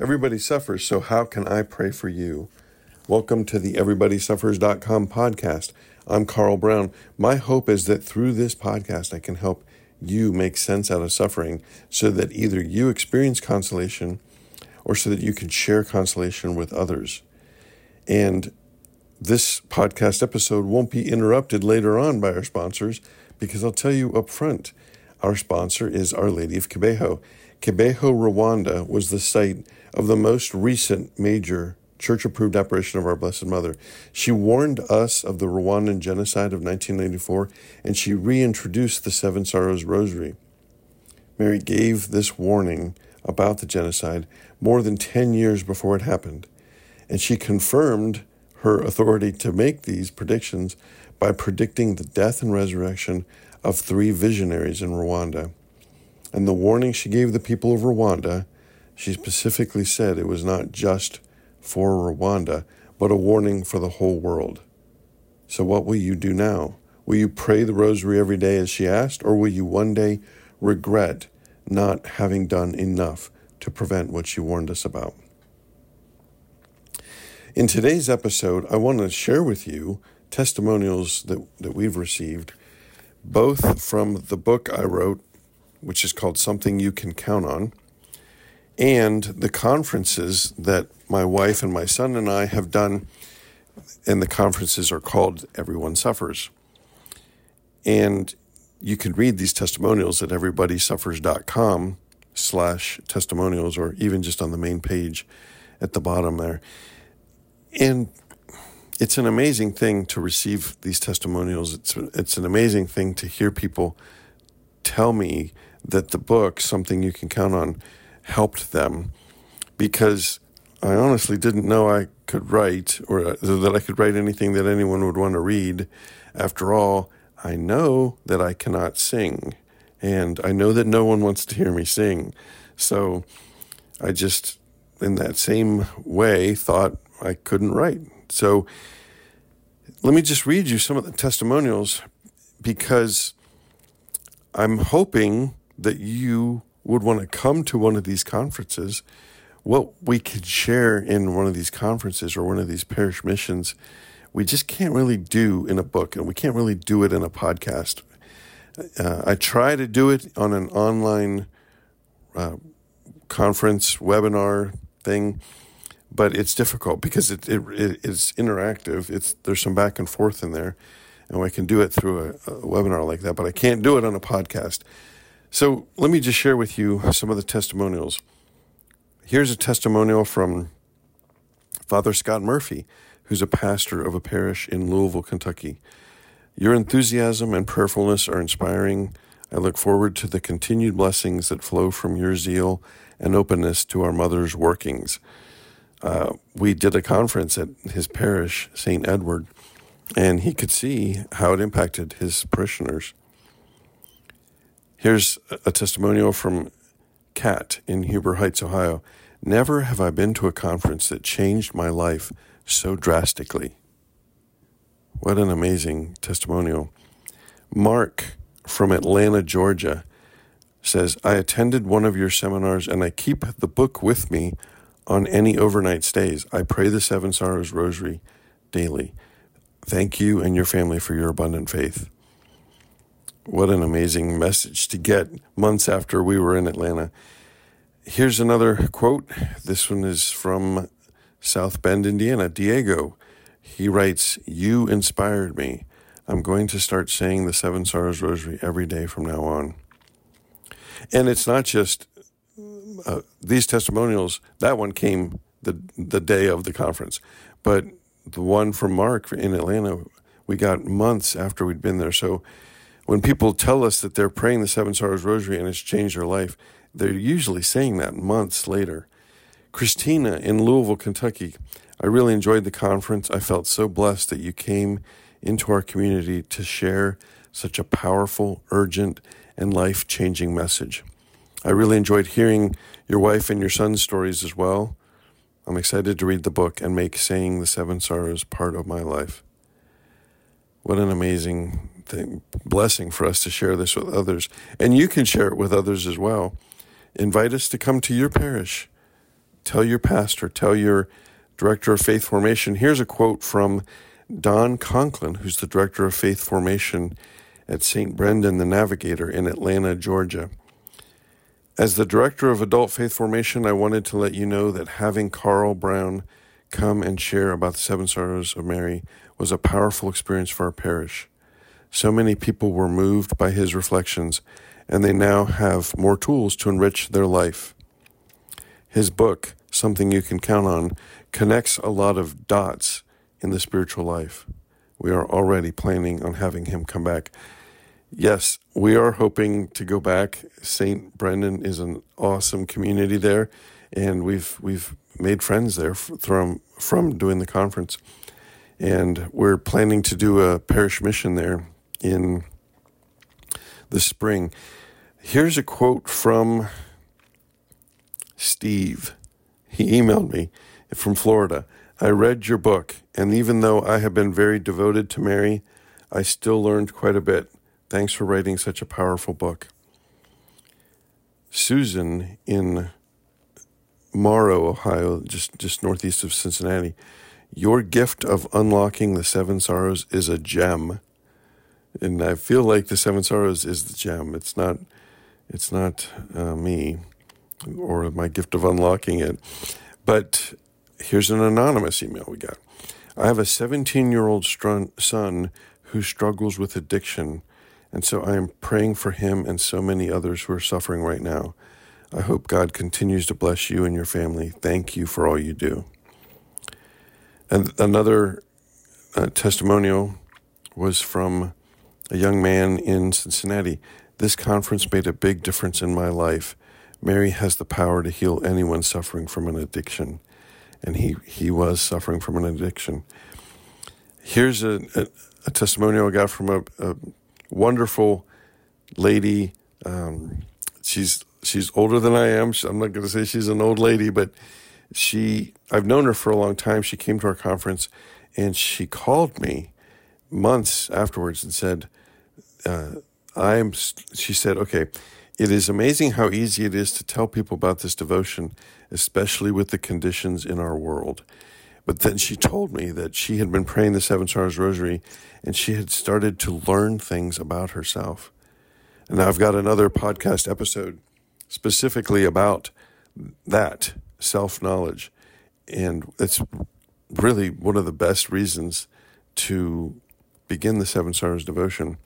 Everybody suffers, so how can I pray for you? Welcome to the EverybodySuffers.com podcast. I'm Carl Brown. My hope is that through this podcast, I can help you make sense out of suffering so that either you experience consolation or so that you can share consolation with others. And this podcast episode won't be interrupted later on by our sponsors because I'll tell you up front our sponsor is Our Lady of Kibeho. Kibeho, Rwanda was the site of the most recent major church approved apparition of our Blessed Mother. She warned us of the Rwandan genocide of 1994 and she reintroduced the Seven Sorrows Rosary. Mary gave this warning about the genocide more than 10 years before it happened, and she confirmed her authority to make these predictions by predicting the death and resurrection of three visionaries in Rwanda. And the warning she gave the people of Rwanda, she specifically said it was not just for Rwanda, but a warning for the whole world. So, what will you do now? Will you pray the rosary every day as she asked, or will you one day regret not having done enough to prevent what she warned us about? In today's episode, I want to share with you testimonials that, that we've received, both from the book I wrote, which is called Something You Can Count On, and the conferences that my wife and my son and I have done. And the conferences are called Everyone Suffers. And you can read these testimonials at everybodysuffers.com slash testimonials or even just on the main page at the bottom there. And it's an amazing thing to receive these testimonials. It's it's an amazing thing to hear people tell me that the book, something you can count on, helped them because I honestly didn't know I could write or uh, that I could write anything that anyone would want to read. After all, I know that I cannot sing, and I know that no one wants to hear me sing. So I just, in that same way, thought I couldn't write. So let me just read you some of the testimonials because I'm hoping that you would want to come to one of these conferences, what we could share in one of these conferences or one of these parish missions, we just can't really do in a book and we can't really do it in a podcast. Uh, I try to do it on an online uh, conference, webinar thing, but it's difficult because it, it, it's interactive. It's there's some back and forth in there, and I can do it through a, a webinar like that, but I can't do it on a podcast. So let me just share with you some of the testimonials. Here's a testimonial from Father Scott Murphy, who's a pastor of a parish in Louisville, Kentucky. Your enthusiasm and prayerfulness are inspiring. I look forward to the continued blessings that flow from your zeal and openness to our mother's workings. Uh, we did a conference at his parish, St. Edward, and he could see how it impacted his parishioners. Here's a testimonial from Kat in Huber Heights, Ohio. Never have I been to a conference that changed my life so drastically. What an amazing testimonial. Mark from Atlanta, Georgia says, I attended one of your seminars and I keep the book with me on any overnight stays. I pray the Seven Sorrows Rosary daily. Thank you and your family for your abundant faith. What an amazing message to get months after we were in Atlanta. Here's another quote. This one is from South Bend, Indiana. Diego, he writes, You inspired me. I'm going to start saying the Seven Sorrows Rosary every day from now on. And it's not just uh, these testimonials, that one came the, the day of the conference. But the one from Mark in Atlanta, we got months after we'd been there. So when people tell us that they're praying the Seven Sorrows Rosary and it's changed their life, they're usually saying that months later. Christina in Louisville, Kentucky, I really enjoyed the conference. I felt so blessed that you came into our community to share such a powerful, urgent, and life changing message. I really enjoyed hearing your wife and your son's stories as well. I'm excited to read the book and make saying the seven sorrows part of my life. What an amazing thing, blessing for us to share this with others. And you can share it with others as well. Invite us to come to your parish Tell your pastor, tell your director of faith formation. Here's a quote from Don Conklin, who's the director of faith formation at St. Brendan the Navigator in Atlanta, Georgia. As the director of adult faith formation, I wanted to let you know that having Carl Brown come and share about the seven sorrows of Mary was a powerful experience for our parish. So many people were moved by his reflections, and they now have more tools to enrich their life. His book, Something You Can Count On, connects a lot of dots in the spiritual life. We are already planning on having him come back. Yes, we are hoping to go back. St. Brendan is an awesome community there, and we've we've made friends there from from doing the conference, and we're planning to do a parish mission there in the spring. Here's a quote from Steve. He emailed me from Florida. I read your book, and even though I have been very devoted to Mary, I still learned quite a bit. Thanks for writing such a powerful book. Susan in Morrow, Ohio, just, just northeast of Cincinnati. Your gift of unlocking the seven sorrows is a gem. And I feel like the seven sorrows is the gem. It's not it's not uh, me or my gift of unlocking it. But here's an anonymous email we got. I have a 17 year old son who struggles with addiction and so I am praying for him and so many others who are suffering right now. I hope God continues to bless you and your family. Thank you for all you do. And another uh, testimonial was from a young man in Cincinnati. This conference made a big difference in my life. Mary has the power to heal anyone suffering from an addiction. And he, he was suffering from an addiction. Here's a, a, a testimonial I got from a, a wonderful lady. Um, she's she's older than I am. I'm not going to say she's an old lady, but she I've known her for a long time. She came to our conference and she called me months afterwards and said, uh, "I'm." She said, "Okay." It is amazing how easy it is to tell people about this devotion, especially with the conditions in our world. But then she told me that she had been praying the Seven Sorrows Rosary and she had started to learn things about herself. And I've got another podcast episode specifically about that self knowledge. And it's really one of the best reasons to begin the Seven Sorrows devotion.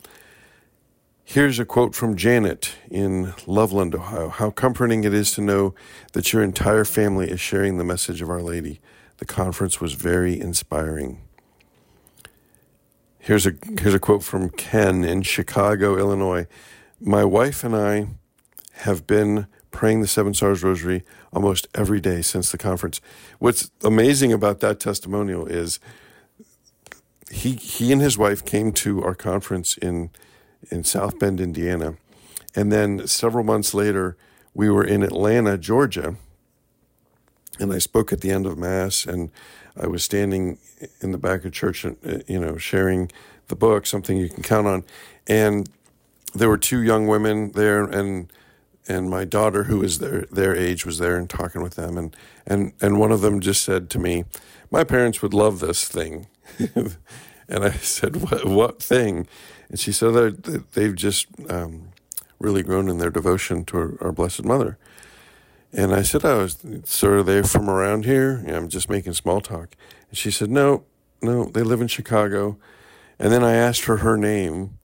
Here's a quote from Janet in Loveland, Ohio. How comforting it is to know that your entire family is sharing the message of Our Lady. The conference was very inspiring. Here's a here's a quote from Ken in Chicago, Illinois. My wife and I have been praying the Seven Sorrows Rosary almost every day since the conference. What's amazing about that testimonial is he he and his wife came to our conference in in South Bend, Indiana, and then several months later we were in Atlanta, Georgia, and I spoke at the end of Mass, and I was standing in the back of church, uh, you know, sharing the book, something you can count on, and there were two young women there, and and my daughter, who was their their age, was there and talking with them, and and and one of them just said to me, "My parents would love this thing," and I said, "What what thing?" And she said they've just um, really grown in their devotion to our, our Blessed Mother. And I said, Oh, so are they from around here? Yeah, I'm just making small talk. And she said, No, no, they live in Chicago. And then I asked her her name,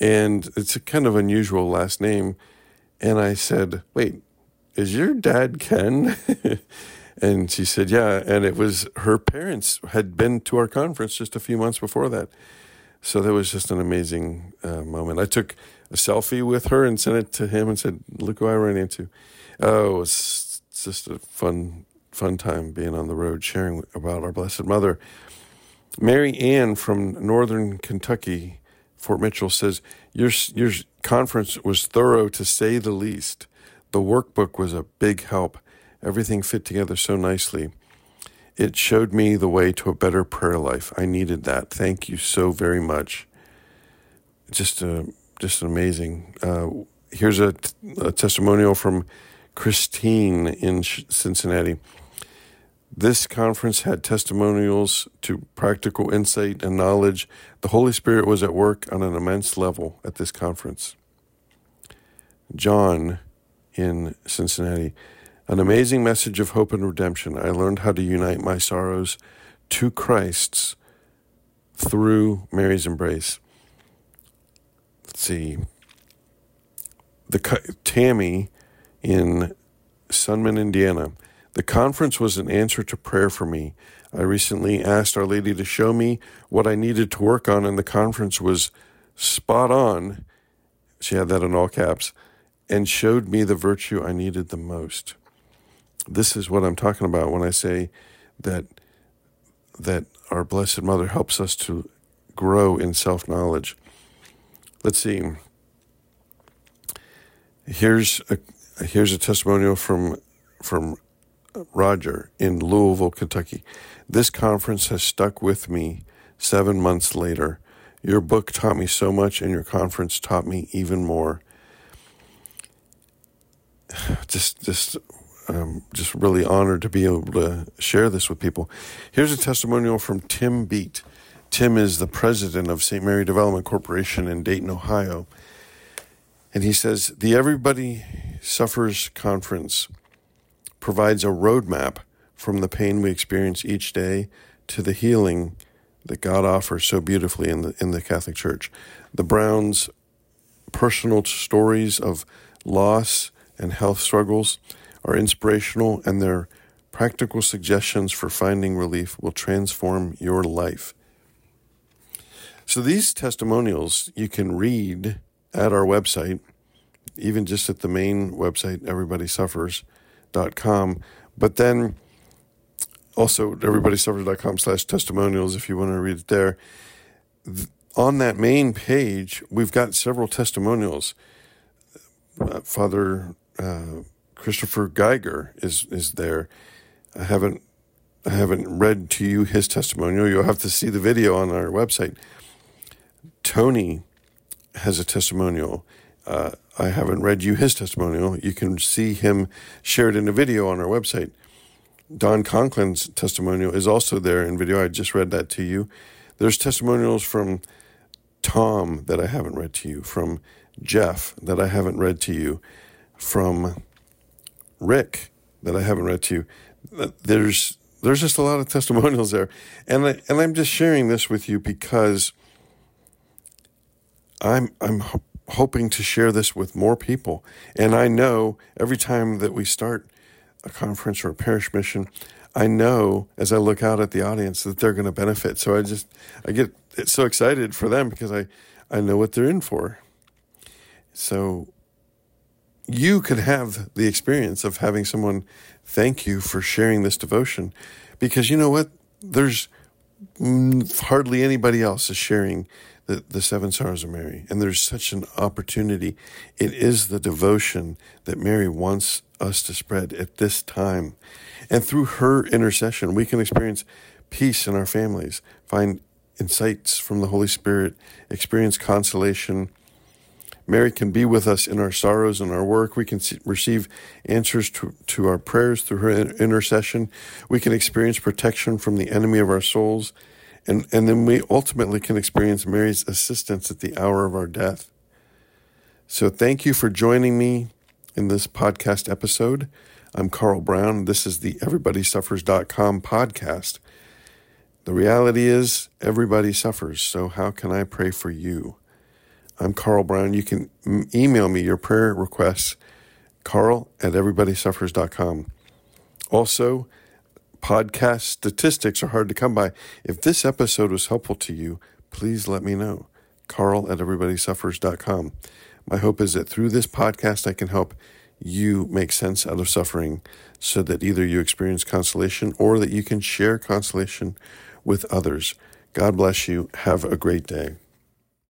and it's a kind of unusual last name. And I said, Wait, is your dad Ken? and she said, Yeah. And it was her parents had been to our conference just a few months before that. So that was just an amazing uh, moment. I took a selfie with her and sent it to him and said, Look who I ran into. Oh, it's just a fun, fun time being on the road sharing about our Blessed Mother. Mary Ann from Northern Kentucky, Fort Mitchell says, your, your conference was thorough to say the least. The workbook was a big help. Everything fit together so nicely. It showed me the way to a better prayer life. I needed that. Thank you so very much. Just a, just amazing. Uh, here's a testimonial from Christine in Cincinnati. This conference had testimonials to practical insight and knowledge. The Holy Spirit was at work on an immense level at this conference. John in Cincinnati. An amazing message of hope and redemption. I learned how to unite my sorrows to Christ's through Mary's embrace. Let's see. The Tammy in Sunman, Indiana. The conference was an answer to prayer for me. I recently asked Our Lady to show me what I needed to work on, and the conference was spot on. She had that in all caps, and showed me the virtue I needed the most. This is what I'm talking about when I say that that our Blessed Mother helps us to grow in self knowledge. Let's see. Here's a here's a testimonial from from Roger in Louisville, Kentucky. This conference has stuck with me seven months later. Your book taught me so much, and your conference taught me even more. Just, just, um, just really honored to be able to share this with people. Here's a testimonial from Tim Beat. Tim is the president of St. Mary Development Corporation in Dayton, Ohio. And he says, The Everybody Suffers Conference provides a roadmap from the pain we experience each day to the healing that God offers so beautifully in the in the Catholic Church. The Browns' personal stories of loss and health struggles are inspirational, and their practical suggestions for finding relief will transform your life. So these testimonials you can read at our website, even just at the main website, everybodysuffers.com. But then also everybodysuffers.com slash testimonials if you want to read it there. On that main page, we've got several testimonials. Uh, Father uh, Christopher Geiger is is there. I haven't I haven't read to you his testimonial. You'll have to see the video on our website. Tony has a testimonial. Uh, I haven't read you his testimonial. You can see him shared in a video on our website. Don Conklin's testimonial is also there in video. I just read that to you. There's testimonials from Tom that I haven't read to you, from Jeff that I haven't read to you, from Rick that I haven't read to you. There's there's just a lot of testimonials there, and I, and I'm just sharing this with you because I'm I'm hoping to share this with more people. And I know every time that we start a conference or a parish mission, I know as I look out at the audience that they're going to benefit. So I just I get so excited for them because I I know what they're in for. So you could have the experience of having someone thank you for sharing this devotion because you know what there's hardly anybody else is sharing the, the seven sorrows of Mary. And there's such an opportunity. It is the devotion that Mary wants us to spread at this time. And through her intercession, we can experience peace in our families, find insights from the Holy Spirit, experience consolation. Mary can be with us in our sorrows and our work. We can see, receive answers to, to our prayers through her intercession. We can experience protection from the enemy of our souls and, and then we ultimately can experience Mary's assistance at the hour of our death. So thank you for joining me in this podcast episode. I'm Carl Brown. This is the EverybodySuffers.com podcast. The reality is, everybody suffers. So, how can I pray for you? I'm Carl Brown. You can email me your prayer requests, carl at everybodysuffers.com. Also, podcast statistics are hard to come by. If this episode was helpful to you, please let me know. Carl at everybodysuffers.com. My hope is that through this podcast, I can help you make sense out of suffering so that either you experience consolation or that you can share consolation with others. God bless you. Have a great day.